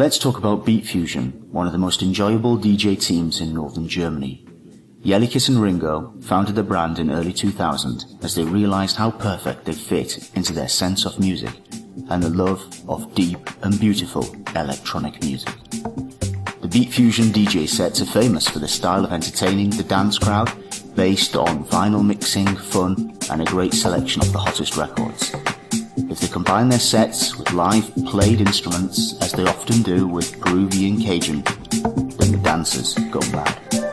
Let's talk about Beat Fusion, one of the most enjoyable DJ teams in northern Germany. Jellykes and Ringo founded the brand in early 2000 as they realized how perfect they fit into their sense of music and the love of deep and beautiful electronic music. The Beat Fusion DJ sets are famous for the style of entertaining the dance crowd based on vinyl mixing, fun, and a great selection of the hottest records. If they combine their sets with live played instruments, as they often do with groovy and Cajon, then the dancers go mad.